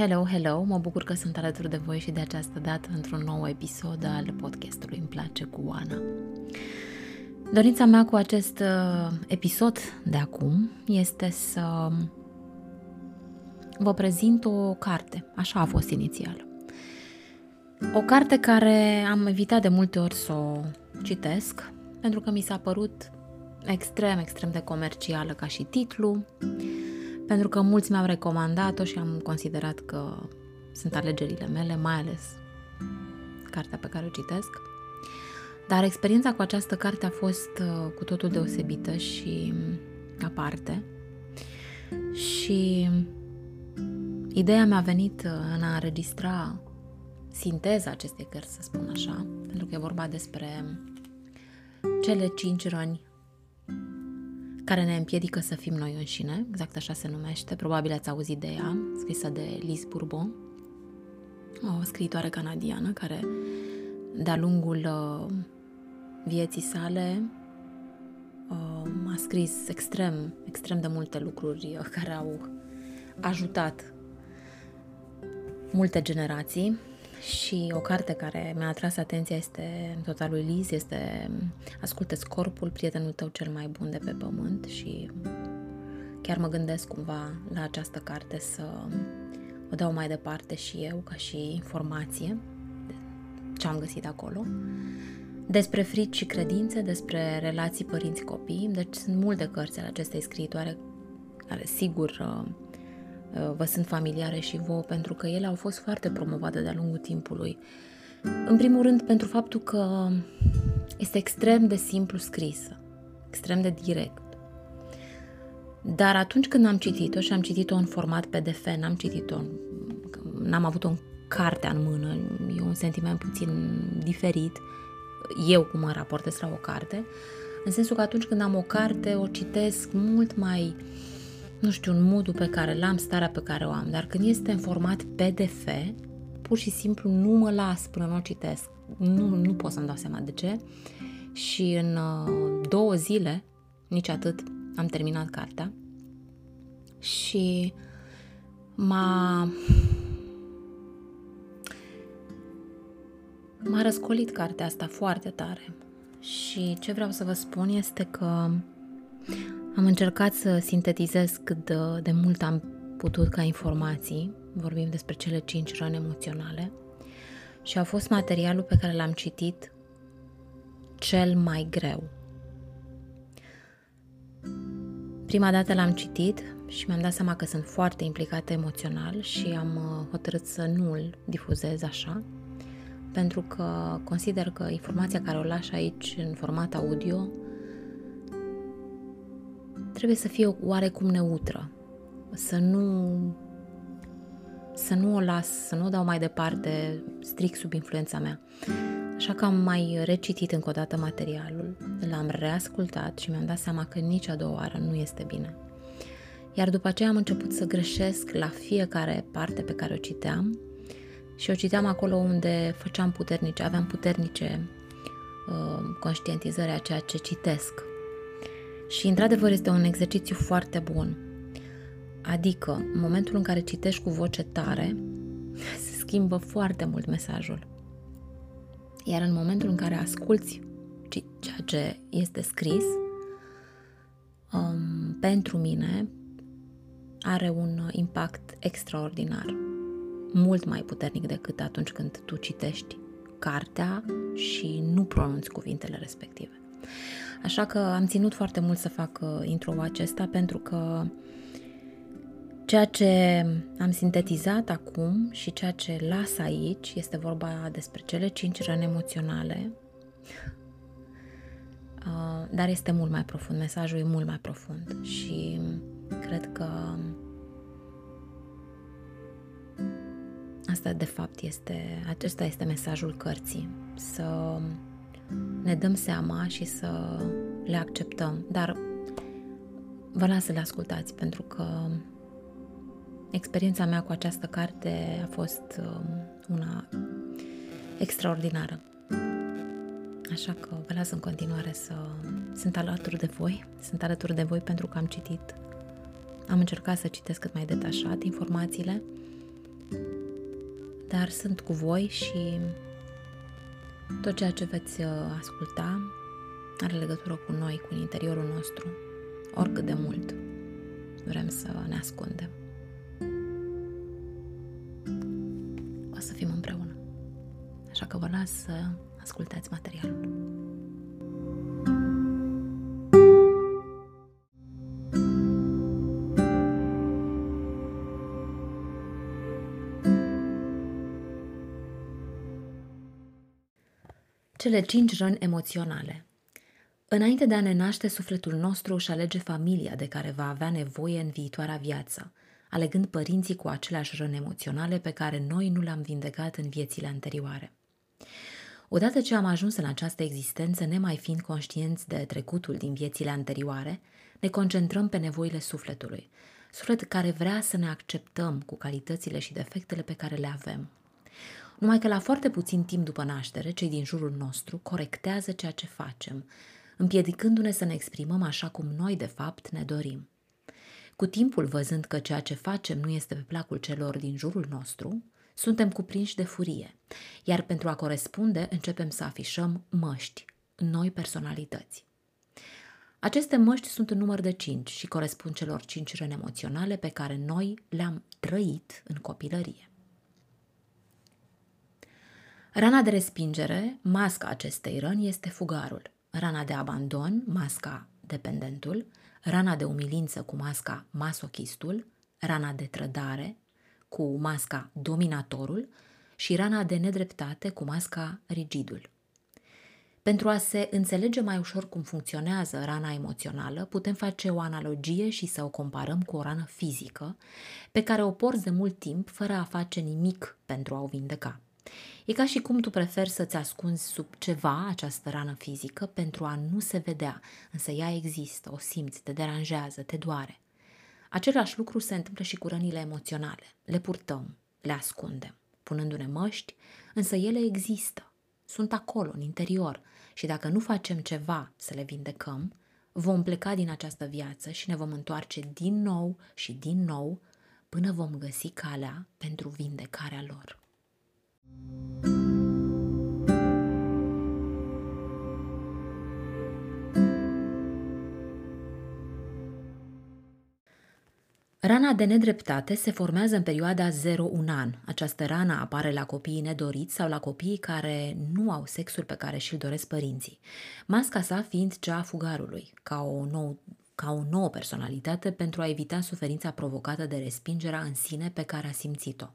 Hello, hello! Mă bucur că sunt alături de voi și de această dată într-un nou episod al podcastului Îmi place cu Oana. Dorința mea cu acest uh, episod de acum este să vă prezint o carte, așa a fost inițial. O carte care am evitat de multe ori să o citesc, pentru că mi s-a părut extrem, extrem de comercială ca și titlu, pentru că mulți mi-au recomandat-o și am considerat că sunt alegerile mele, mai ales cartea pe care o citesc. Dar experiența cu această carte a fost uh, cu totul deosebită și aparte. Și ideea mi-a venit uh, în a înregistra sinteza acestei cărți, să spun așa, pentru că e vorba despre cele cinci răni care ne împiedică să fim noi înșine, exact așa se numește, probabil ați auzit de ea, scrisă de Liz Bourbon, o scriitoare canadiană care de-a lungul uh, vieții sale uh, a scris extrem, extrem de multe lucruri uh, care au ajutat multe generații și o carte care mi-a atras atenția este în totalul Liz, este ascultă corpul, prietenul tău cel mai bun de pe pământ și chiar mă gândesc cumva la această carte să o dau mai departe și eu ca și informație ce am găsit acolo. Despre frici și credințe, despre relații părinți-copii, deci sunt multe cărți ale acestei scriitoare care sigur uh, Uh, vă sunt familiare și vouă, pentru că ele au fost foarte promovate de-a lungul timpului. În primul rând, pentru faptul că este extrem de simplu scrisă, extrem de direct. Dar atunci când am citit-o și am citit-o în format PDF, n-am citit-o, n-am avut-o în cartea în mână, e un sentiment puțin diferit, eu cum mă raportez la o carte, în sensul că atunci când am o carte, o citesc mult mai uh, nu știu, în modul pe care l-am, starea pe care o am, dar când este în format PDF, pur și simplu nu mă las până nu o citesc. Nu, nu pot să-mi dau seama de ce. Și în uh, două zile, nici atât, am terminat cartea și m-a m-a răscolit cartea asta foarte tare. Și ce vreau să vă spun este că am încercat să sintetizez cât de, de mult am putut ca informații, vorbim despre cele cinci răni emoționale, și a fost materialul pe care l-am citit cel mai greu. Prima dată l-am citit și mi-am dat seama că sunt foarte implicată emoțional și am uh, hotărât să nu îl difuzez așa, pentru că consider că informația care o lași aici în format audio trebuie să fie oarecum neutră, să nu să nu o las, să nu o dau mai departe strict sub influența mea. Așa că am mai recitit încă o dată materialul, l-am reascultat și mi-am dat seama că nici a doua oară nu este bine. Iar după aceea am început să greșesc la fiecare parte pe care o citeam și o citeam acolo unde făceam puternice, aveam puternice uh, conștientizări a ceea ce citesc, și, într-adevăr, este un exercițiu foarte bun. Adică, în momentul în care citești cu voce tare, se schimbă foarte mult mesajul. Iar în momentul în care asculți ceea ce este scris, um, pentru mine are un impact extraordinar, mult mai puternic decât atunci când tu citești cartea și nu pronunți cuvintele respective. Așa că am ținut foarte mult să fac uh, intro acesta pentru că ceea ce am sintetizat acum și ceea ce las aici este vorba despre cele cinci răni emoționale. Uh, dar este mult mai profund, mesajul e mult mai profund și cred că asta de fapt este, acesta este mesajul cărții, să ne dăm seama și să le acceptăm, dar vă las să le ascultați pentru că experiența mea cu această carte a fost um, una extraordinară. Așa că vă las în continuare să sunt alături de voi. Sunt alături de voi pentru că am citit, am încercat să citesc cât mai detașat informațiile, dar sunt cu voi și tot ceea ce veți uh, asculta are legătură cu noi, cu interiorul nostru, oricât de mult vrem să ne ascundem. O să fim împreună. Așa că vă las să ascultați materialul. Cele cinci răni emoționale. Înainte de a ne naște, sufletul nostru își alege familia de care va avea nevoie în viitoarea viață, alegând părinții cu aceleași răni emoționale pe care noi nu le-am vindecat în viețile anterioare. Odată ce am ajuns în această existență, nemai fiind conștienți de trecutul din viețile anterioare, ne concentrăm pe nevoile sufletului, suflet care vrea să ne acceptăm cu calitățile și defectele pe care le avem. Numai că la foarte puțin timp după naștere, cei din jurul nostru corectează ceea ce facem, împiedicându-ne să ne exprimăm așa cum noi de fapt ne dorim. Cu timpul, văzând că ceea ce facem nu este pe placul celor din jurul nostru, suntem cuprinși de furie, iar pentru a corespunde începem să afișăm măști, noi personalități. Aceste măști sunt în număr de cinci și corespund celor cinci răni emoționale pe care noi le-am trăit în copilărie. Rana de respingere, masca acestei răni, este fugarul. Rana de abandon, masca dependentul, rana de umilință cu masca masochistul, rana de trădare, cu masca dominatorul și rana de nedreptate cu masca rigidul. Pentru a se înțelege mai ușor cum funcționează rana emoțională, putem face o analogie și să o comparăm cu o rană fizică, pe care o porți de mult timp fără a face nimic pentru a o vindeca. E ca și cum tu preferi să-ți ascunzi sub ceva această rană fizică pentru a nu se vedea, însă ea există, o simți, te deranjează, te doare. Același lucru se întâmplă și cu rănile emoționale. Le purtăm, le ascundem, punându-ne măști, însă ele există, sunt acolo, în interior, și dacă nu facem ceva să le vindecăm, vom pleca din această viață și ne vom întoarce din nou și din nou până vom găsi calea pentru vindecarea lor. Rana de nedreptate se formează în perioada 0-1 an. Această rană apare la copiii nedoriți sau la copiii care nu au sexul pe care și-l doresc părinții. Masca sa fiind cea a fugarului, ca o, nou, ca o nouă personalitate pentru a evita suferința provocată de respingerea în sine pe care a simțit-o.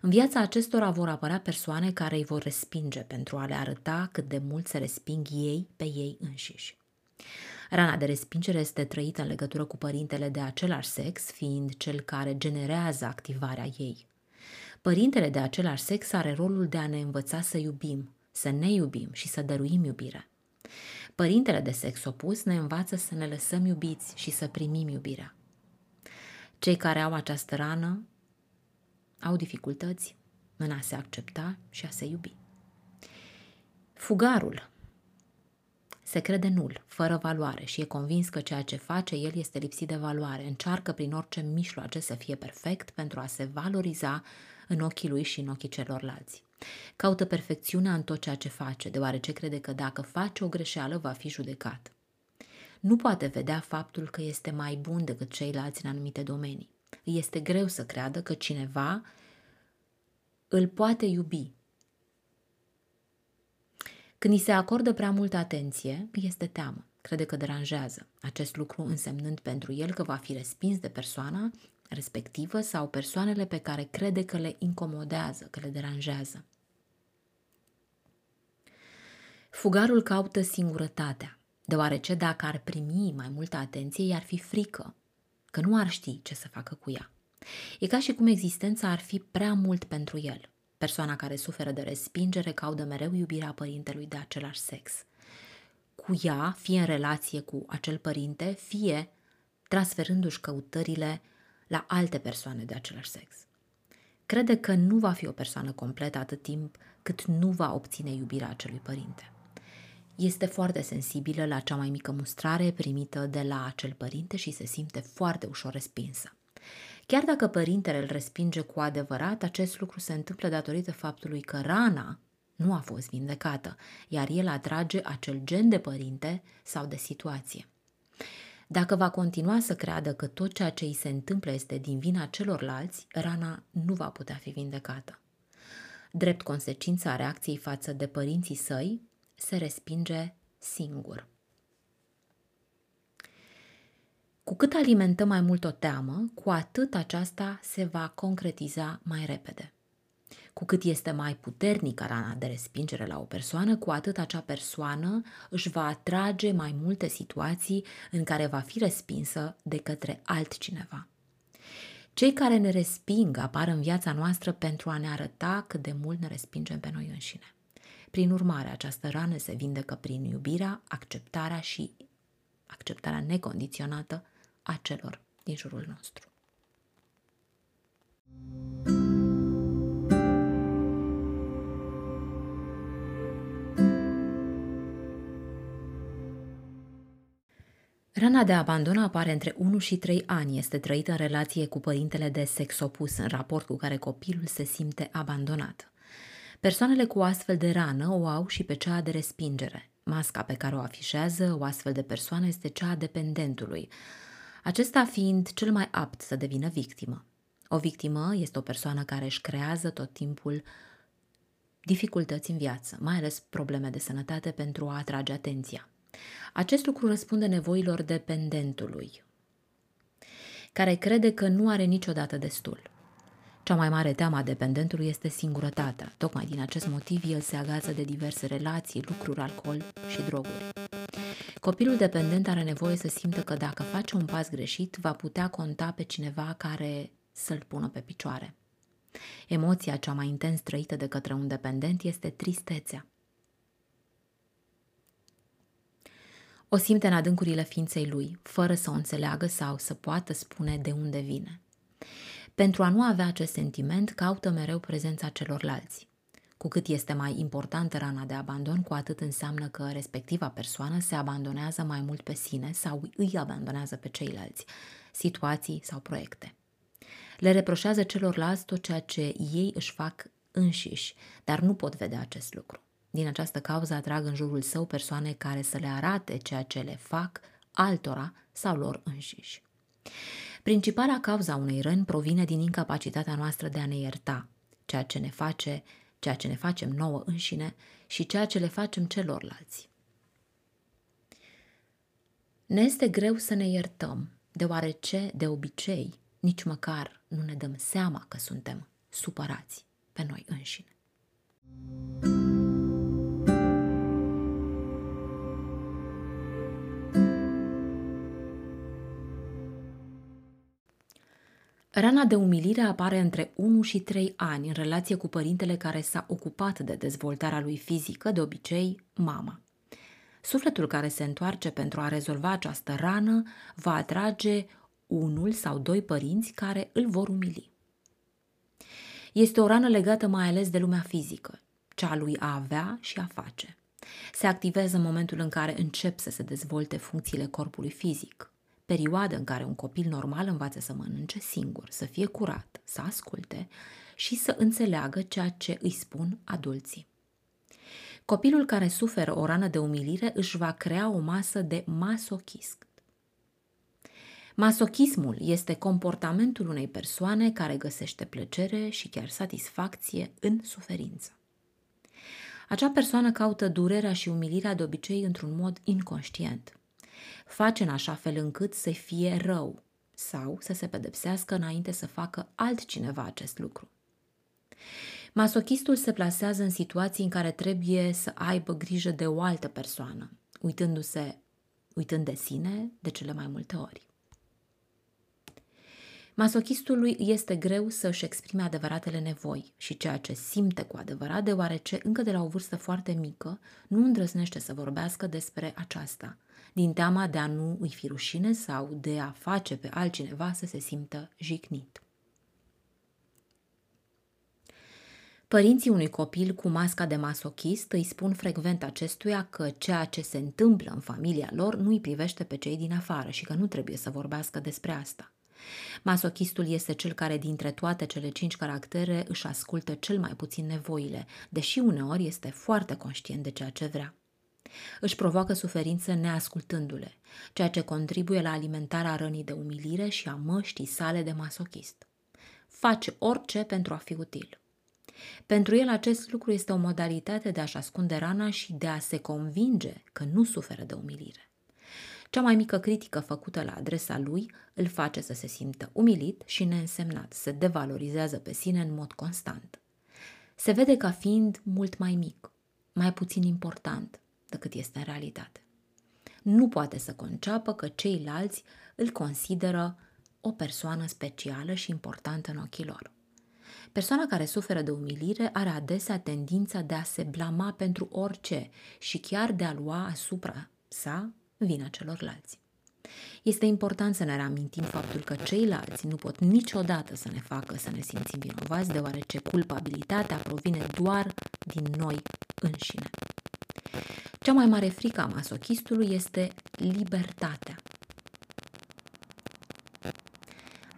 În viața acestora vor apărea persoane care îi vor respinge pentru a le arăta cât de mult se resping ei pe ei înșiși. Rana de respingere este trăită în legătură cu părintele de același sex, fiind cel care generează activarea ei. Părintele de același sex are rolul de a ne învăța să iubim, să ne iubim și să dăruim iubire. Părintele de sex opus ne învață să ne lăsăm iubiți și să primim iubirea. Cei care au această rană au dificultăți în a se accepta și a se iubi. Fugarul se crede nul, fără valoare și e convins că ceea ce face el este lipsit de valoare. Încearcă prin orice mijloace să fie perfect pentru a se valoriza în ochii lui și în ochii celorlalți. Caută perfecțiunea în tot ceea ce face, deoarece crede că dacă face o greșeală va fi judecat. Nu poate vedea faptul că este mai bun decât ceilalți în anumite domenii. Îi este greu să creadă că cineva îl poate iubi. Când îi se acordă prea multă atenție, îi este teamă, crede că deranjează, acest lucru însemnând pentru el că va fi respins de persoana respectivă sau persoanele pe care crede că le incomodează, că le deranjează. Fugarul caută singurătatea, deoarece dacă ar primi mai multă atenție, i-ar fi frică, că nu ar ști ce să facă cu ea. E ca și cum existența ar fi prea mult pentru el. Persoana care suferă de respingere caută mereu iubirea părintelui de același sex. Cu ea, fie în relație cu acel părinte, fie transferându-și căutările la alte persoane de același sex. Crede că nu va fi o persoană completă atât timp cât nu va obține iubirea acelui părinte. Este foarte sensibilă la cea mai mică mustrare primită de la acel părinte și se simte foarte ușor respinsă. Chiar dacă părintele îl respinge cu adevărat, acest lucru se întâmplă datorită faptului că rana nu a fost vindecată, iar el atrage acel gen de părinte sau de situație. Dacă va continua să creadă că tot ceea ce îi se întâmplă este din vina celorlalți, rana nu va putea fi vindecată. Drept consecință a reacției față de părinții săi, se respinge singur. Cu cât alimentăm mai mult o teamă, cu atât aceasta se va concretiza mai repede. Cu cât este mai puternică rana de respingere la o persoană, cu atât acea persoană își va atrage mai multe situații în care va fi respinsă de către altcineva. Cei care ne resping apar în viața noastră pentru a ne arăta cât de mult ne respingem pe noi înșine. Prin urmare, această rană se vindecă prin iubirea, acceptarea și acceptarea necondiționată a celor din jurul nostru. Rana de abandon apare între 1 și 3 ani, este trăită în relație cu părintele de sex opus, în raport cu care copilul se simte abandonat. Persoanele cu astfel de rană o au și pe cea de respingere. Masca pe care o afișează o astfel de persoană este cea a dependentului, acesta fiind cel mai apt să devină victimă. O victimă este o persoană care își creează tot timpul dificultăți în viață, mai ales probleme de sănătate pentru a atrage atenția. Acest lucru răspunde nevoilor dependentului, care crede că nu are niciodată destul. Cea mai mare teamă a dependentului este singurătatea. Tocmai din acest motiv el se agață de diverse relații, lucruri, alcool și droguri. Copilul dependent are nevoie să simtă că dacă face un pas greșit, va putea conta pe cineva care să-l pună pe picioare. Emoția cea mai intens trăită de către un dependent este tristețea. O simte în adâncurile ființei lui, fără să o înțeleagă sau să poată spune de unde vine. Pentru a nu avea acest sentiment, caută mereu prezența celorlalți. Cu cât este mai importantă rana de abandon, cu atât înseamnă că respectiva persoană se abandonează mai mult pe sine sau îi abandonează pe ceilalți, situații sau proiecte. Le reproșează celorlalți tot ceea ce ei își fac înșiși, dar nu pot vedea acest lucru. Din această cauză atrag în jurul său persoane care să le arate ceea ce le fac altora sau lor înșiși. Principala cauza unei răni provine din incapacitatea noastră de a ne ierta, ceea ce ne face, ceea ce ne facem nouă înșine și ceea ce le facem celorlalți. Ne este greu să ne iertăm, deoarece, de obicei, nici măcar nu ne dăm seama că suntem supărați pe noi înșine. Rana de umilire apare între 1 și 3 ani în relație cu părintele care s-a ocupat de dezvoltarea lui fizică, de obicei mama. Sufletul care se întoarce pentru a rezolva această rană va atrage unul sau doi părinți care îl vor umili. Este o rană legată mai ales de lumea fizică, cea lui a avea și a face. Se activează în momentul în care încep să se dezvolte funcțiile corpului fizic, perioadă în care un copil normal învață să mănânce singur, să fie curat, să asculte și să înțeleagă ceea ce îi spun adulții. Copilul care suferă o rană de umilire își va crea o masă de masochism. Masochismul este comportamentul unei persoane care găsește plăcere și chiar satisfacție în suferință. Acea persoană caută durerea și umilirea de obicei într-un mod inconștient face în așa fel încât să fie rău sau să se pedepsească înainte să facă altcineva acest lucru. Masochistul se plasează în situații în care trebuie să aibă grijă de o altă persoană, uitându-se uitând de sine de cele mai multe ori. Masochistului este greu să-și exprime adevăratele nevoi și ceea ce simte cu adevărat, deoarece încă de la o vârstă foarte mică nu îndrăznește să vorbească despre aceasta, din teama de a nu îi fi rușine sau de a face pe altcineva să se simtă jignit. Părinții unui copil cu masca de masochist îi spun frecvent acestuia că ceea ce se întâmplă în familia lor nu îi privește pe cei din afară și că nu trebuie să vorbească despre asta. Masochistul este cel care dintre toate cele cinci caractere își ascultă cel mai puțin nevoile, deși uneori este foarte conștient de ceea ce vrea. Își provoacă suferință neascultându-le, ceea ce contribuie la alimentarea rănii de umilire și a măștii sale de masochist. Face orice pentru a fi util. Pentru el acest lucru este o modalitate de a-și ascunde rana și de a se convinge că nu suferă de umilire. Cea mai mică critică făcută la adresa lui îl face să se simtă umilit și neînsemnat, se devalorizează pe sine în mod constant. Se vede ca fiind mult mai mic, mai puțin important decât este în realitate. Nu poate să conceapă că ceilalți îl consideră o persoană specială și importantă în ochii lor. Persoana care suferă de umilire are adesea tendința de a se blama pentru orice și chiar de a lua asupra sa vina celorlalți. Este important să ne reamintim faptul că ceilalți nu pot niciodată să ne facă să ne simțim vinovați, deoarece culpabilitatea provine doar din noi înșine. Cea mai mare frică a masochistului este libertatea.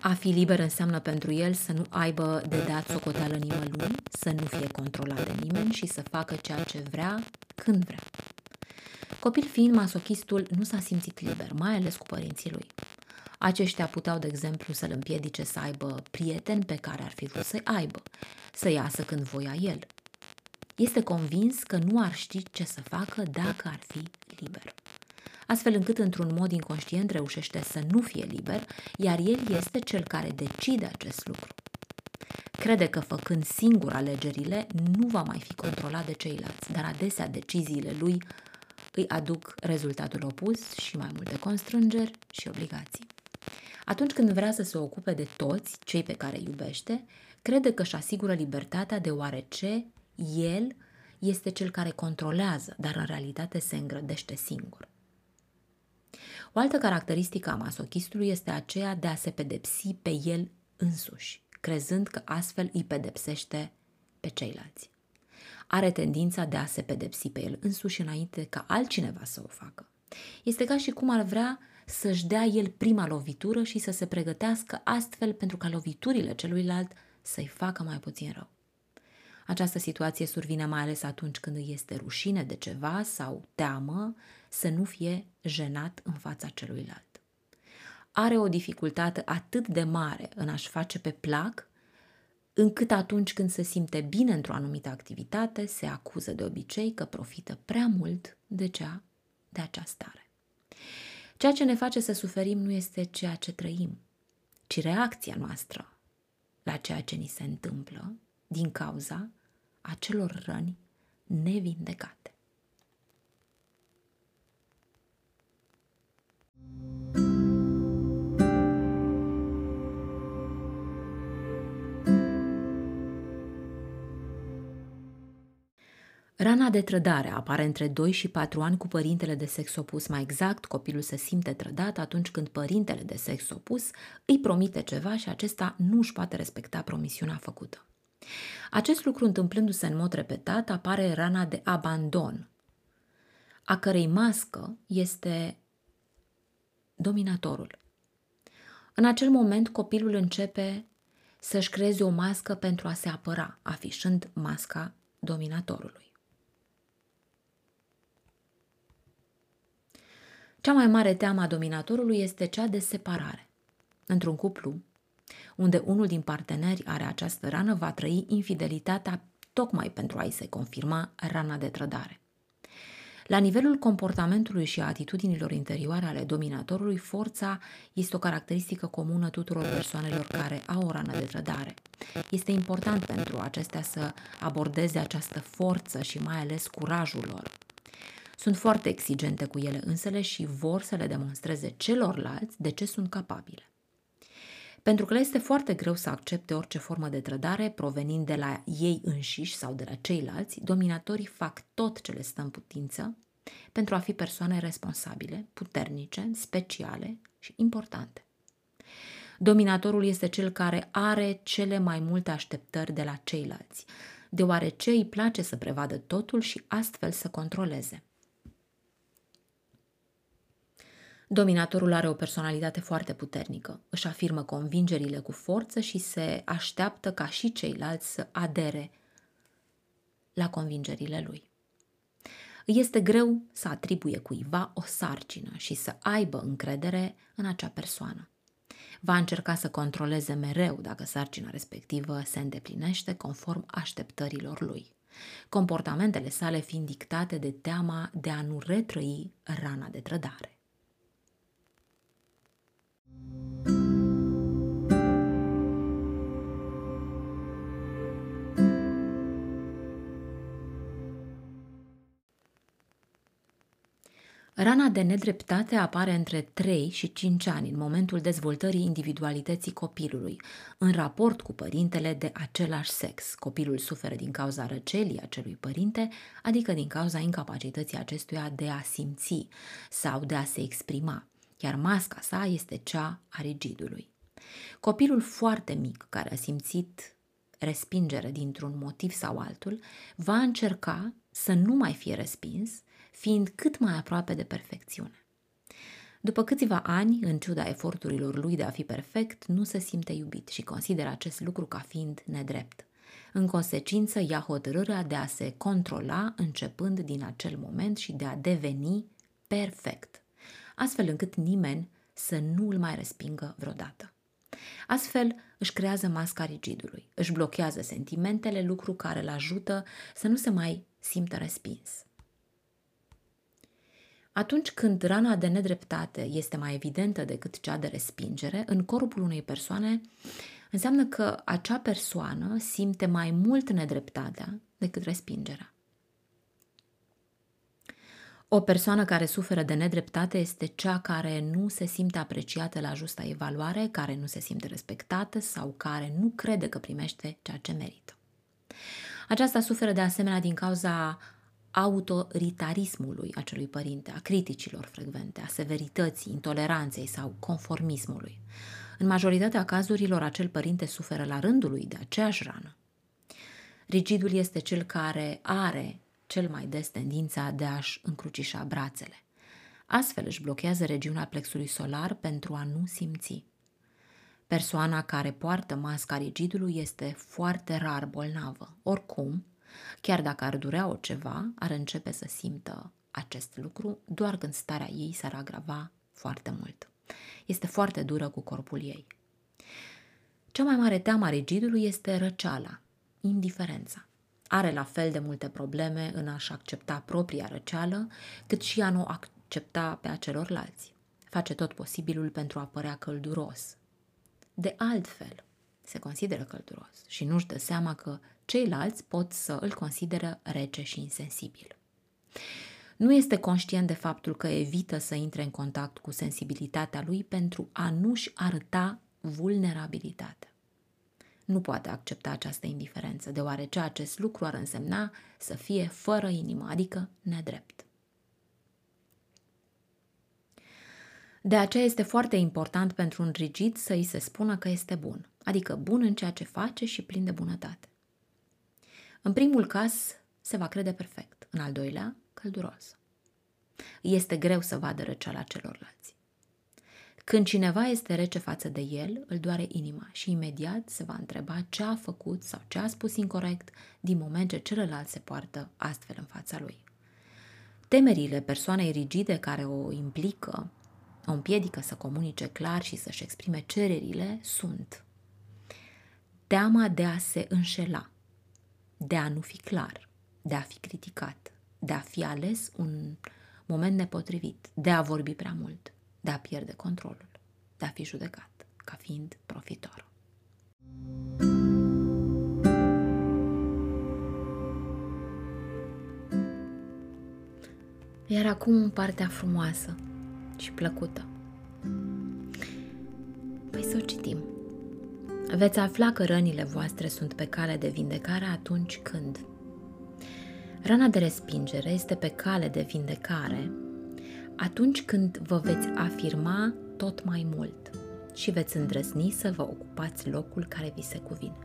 A fi liber înseamnă pentru el să nu aibă de dat socoteală nimănui, să nu fie controlat de nimeni și să facă ceea ce vrea, când vrea. Copil fiind masochistul, nu s-a simțit liber, mai ales cu părinții lui. Aceștia puteau, de exemplu, să-l împiedice să aibă prieteni pe care ar fi vrut să-i aibă, să iasă când voia el. Este convins că nu ar ști ce să facă dacă ar fi liber. Astfel încât, într-un mod inconștient, reușește să nu fie liber, iar el este cel care decide acest lucru. Crede că făcând singur alegerile, nu va mai fi controlat de ceilalți, dar adesea deciziile lui îi aduc rezultatul opus și mai multe constrângeri și obligații. Atunci când vrea să se ocupe de toți cei pe care îi iubește, crede că își asigură libertatea deoarece el este cel care controlează, dar în realitate se îngrădește singur. O altă caracteristică a masochistului este aceea de a se pedepsi pe el însuși, crezând că astfel îi pedepsește pe ceilalți are tendința de a se pedepsi pe el însuși înainte ca altcineva să o facă. Este ca și cum ar vrea să-și dea el prima lovitură și să se pregătească astfel pentru ca loviturile celuilalt să-i facă mai puțin rău. Această situație survine mai ales atunci când îi este rușine de ceva sau teamă să nu fie jenat în fața celuilalt. Are o dificultate atât de mare în a-și face pe plac încât atunci când se simte bine într-o anumită activitate, se acuză de obicei că profită prea mult de cea de acea stare. Ceea ce ne face să suferim nu este ceea ce trăim, ci reacția noastră la ceea ce ni se întâmplă din cauza acelor răni nevindecate. Rana de trădare apare între 2 și 4 ani cu părintele de sex opus. Mai exact, copilul se simte trădat atunci când părintele de sex opus îi promite ceva și acesta nu își poate respecta promisiunea făcută. Acest lucru întâmplându-se în mod repetat apare rana de abandon, a cărei mască este dominatorul. În acel moment copilul începe să-și creeze o mască pentru a se apăra, afișând masca dominatorului. Cea mai mare teamă a dominatorului este cea de separare. Într-un cuplu, unde unul din parteneri are această rană, va trăi infidelitatea tocmai pentru a-i se confirma rana de trădare. La nivelul comportamentului și a atitudinilor interioare ale dominatorului, forța este o caracteristică comună tuturor persoanelor care au o rană de trădare. Este important pentru acestea să abordeze această forță și mai ales curajul lor. Sunt foarte exigente cu ele însele și vor să le demonstreze celorlalți de ce sunt capabile. Pentru că le este foarte greu să accepte orice formă de trădare provenind de la ei înșiși sau de la ceilalți, dominatorii fac tot ce le stă în putință pentru a fi persoane responsabile, puternice, speciale și importante. Dominatorul este cel care are cele mai multe așteptări de la ceilalți, deoarece îi place să prevadă totul și astfel să controleze. Dominatorul are o personalitate foarte puternică, își afirmă convingerile cu forță și se așteaptă ca și ceilalți să adere la convingerile lui. Îi este greu să atribuie cuiva o sarcină și să aibă încredere în acea persoană. Va încerca să controleze mereu dacă sarcina respectivă se îndeplinește conform așteptărilor lui. Comportamentele sale fiind dictate de teama de a nu retrăi rana de trădare. Rana de nedreptate apare între 3 și 5 ani, în momentul dezvoltării individualității copilului, în raport cu părintele de același sex. Copilul suferă din cauza răcelii acelui părinte, adică din cauza incapacității acestuia de a simți sau de a se exprima, iar masca sa este cea a rigidului. Copilul foarte mic care a simțit respingere dintr-un motiv sau altul, va încerca să nu mai fie respins fiind cât mai aproape de perfecțiune. După câțiva ani, în ciuda eforturilor lui de a fi perfect, nu se simte iubit și consideră acest lucru ca fiind nedrept. În consecință, ia hotărârea de a se controla începând din acel moment și de a deveni perfect, astfel încât nimeni să nu îl mai respingă vreodată. Astfel, își creează masca rigidului, își blochează sentimentele, lucru care îl ajută să nu se mai simtă respins. Atunci când rana de nedreptate este mai evidentă decât cea de respingere, în corpul unei persoane înseamnă că acea persoană simte mai mult nedreptatea decât respingerea. O persoană care suferă de nedreptate este cea care nu se simte apreciată la justa evaluare, care nu se simte respectată sau care nu crede că primește ceea ce merită. Aceasta suferă de asemenea din cauza autoritarismului acelui părinte, a criticilor frecvente, a severității, intoleranței sau conformismului. În majoritatea cazurilor, acel părinte suferă la rândul lui de aceeași rană. Rigidul este cel care are cel mai des tendința de a-și încrucișa brațele. Astfel își blochează regiunea plexului solar pentru a nu simți. Persoana care poartă masca rigidului este foarte rar bolnavă. Oricum, Chiar dacă ar durea o ceva, ar începe să simtă acest lucru doar când starea ei s-ar agrava foarte mult. Este foarte dură cu corpul ei. Cea mai mare teamă a rigidului este răceala, indiferența. Are la fel de multe probleme în a-și accepta propria răceală, cât și a nu accepta pe a celorlalți. Face tot posibilul pentru a părea călduros. De altfel, se consideră călduros și nu-și dă seama că ceilalți pot să îl consideră rece și insensibil. Nu este conștient de faptul că evită să intre în contact cu sensibilitatea lui pentru a nu-și arăta vulnerabilitatea. Nu poate accepta această indiferență, deoarece acest lucru ar însemna să fie fără inimă, adică nedrept. De aceea este foarte important pentru un rigid să îi se spună că este bun, adică bun în ceea ce face și plin de bunătate. În primul caz se va crede perfect, în al doilea călduros. Este greu să vadă răceala celorlalți. Când cineva este rece față de el, îl doare inima și imediat se va întreba ce a făcut sau ce a spus incorrect din moment ce celălalt se poartă astfel în fața lui. Temerile persoanei rigide care o implică, o împiedică să comunice clar și să-și exprime cererile sunt teama de a se înșela, de a nu fi clar, de a fi criticat, de a fi ales un moment nepotrivit, de a vorbi prea mult, de a pierde controlul, de a fi judecat ca fiind profitor. Iar acum partea frumoasă și plăcută. Păi să o citim. Veți afla că rănile voastre sunt pe cale de vindecare atunci când Rana de respingere este pe cale de vindecare atunci când vă veți afirma tot mai mult și veți îndrăzni să vă ocupați locul care vi se cuvine.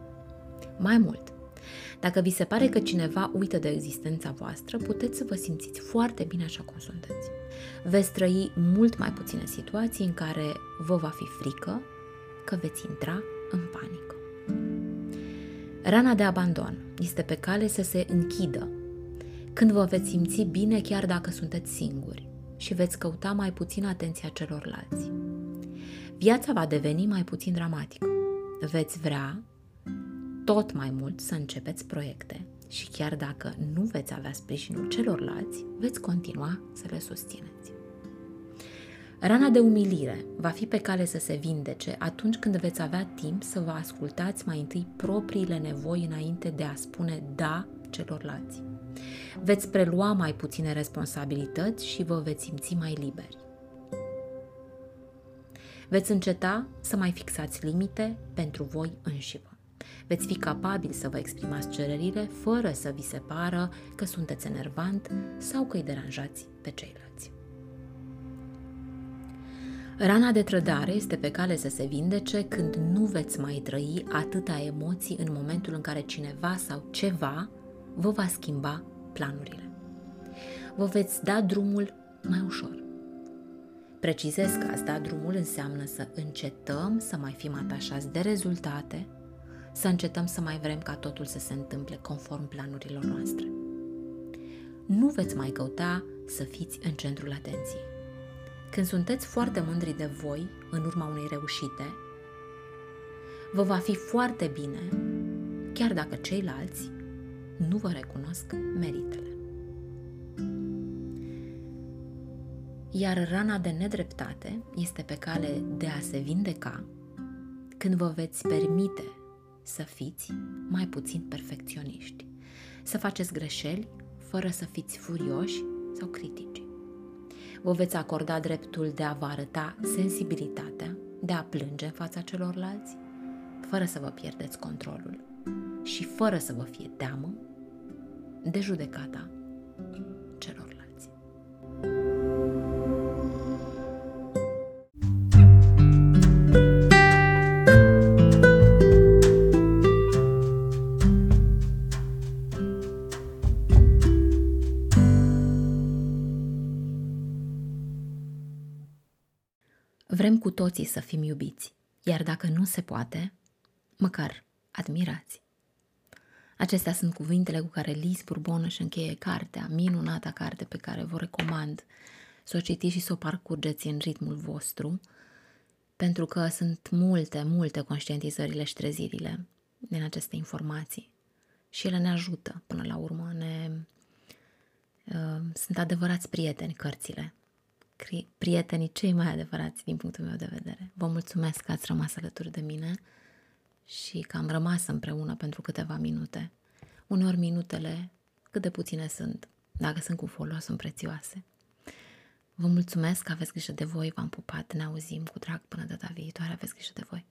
Mai mult, dacă vi se pare că cineva uită de existența voastră, puteți să vă simțiți foarte bine așa cum sunteți. Veți trăi mult mai puține situații în care vă va fi frică că veți intra în panică. Rana de abandon este pe cale să se închidă când vă veți simți bine chiar dacă sunteți singuri și veți căuta mai puțin atenția celorlalți. Viața va deveni mai puțin dramatică. Veți vrea tot mai mult să începeți proiecte și chiar dacă nu veți avea sprijinul celorlalți, veți continua să le susțineți. Rana de umilire va fi pe cale să se vindece atunci când veți avea timp să vă ascultați mai întâi propriile nevoi înainte de a spune da celorlalți. Veți prelua mai puține responsabilități și vă veți simți mai liberi. Veți înceta să mai fixați limite pentru voi înșivă. Veți fi capabil să vă exprimați cererile fără să vi se pară că sunteți enervant sau că îi deranjați pe ceilalți. Rana de trădare este pe cale să se vindece când nu veți mai trăi atâta emoții în momentul în care cineva sau ceva vă va schimba planurile. Vă veți da drumul mai ușor. Precizez că asta da drumul înseamnă să încetăm să mai fim atașați de rezultate, să încetăm să mai vrem ca totul să se întâmple conform planurilor noastre. Nu veți mai căuta să fiți în centrul atenției. Când sunteți foarte mândri de voi în urma unei reușite, vă va fi foarte bine, chiar dacă ceilalți nu vă recunosc meritele. Iar rana de nedreptate este pe cale de a se vindeca când vă veți permite să fiți mai puțin perfecționiști, să faceți greșeli fără să fiți furioși sau critici. Vă veți acorda dreptul de a vă arăta sensibilitatea, de a plânge în fața celorlalți, fără să vă pierdeți controlul și fără să vă fie teamă de judecata celorlalți. Vrem cu toții să fim iubiți, iar dacă nu se poate, măcar admirați. Acestea sunt cuvintele cu care Liz Bourbon își încheie cartea, minunata carte pe care vă recomand să o citiți și să o parcurgeți în ritmul vostru, pentru că sunt multe, multe conștientizările și trezirile din aceste informații și ele ne ajută până la urmă, ne, uh, sunt adevărați prieteni cărțile, prietenii cei mai adevărați din punctul meu de vedere. Vă mulțumesc că ați rămas alături de mine și că am rămas împreună pentru câteva minute. Uneori minutele, cât de puține sunt, dacă sunt cu folos, sunt prețioase. Vă mulțumesc că aveți grijă de voi, v-am pupat, ne auzim cu drag până data viitoare, aveți grijă de voi.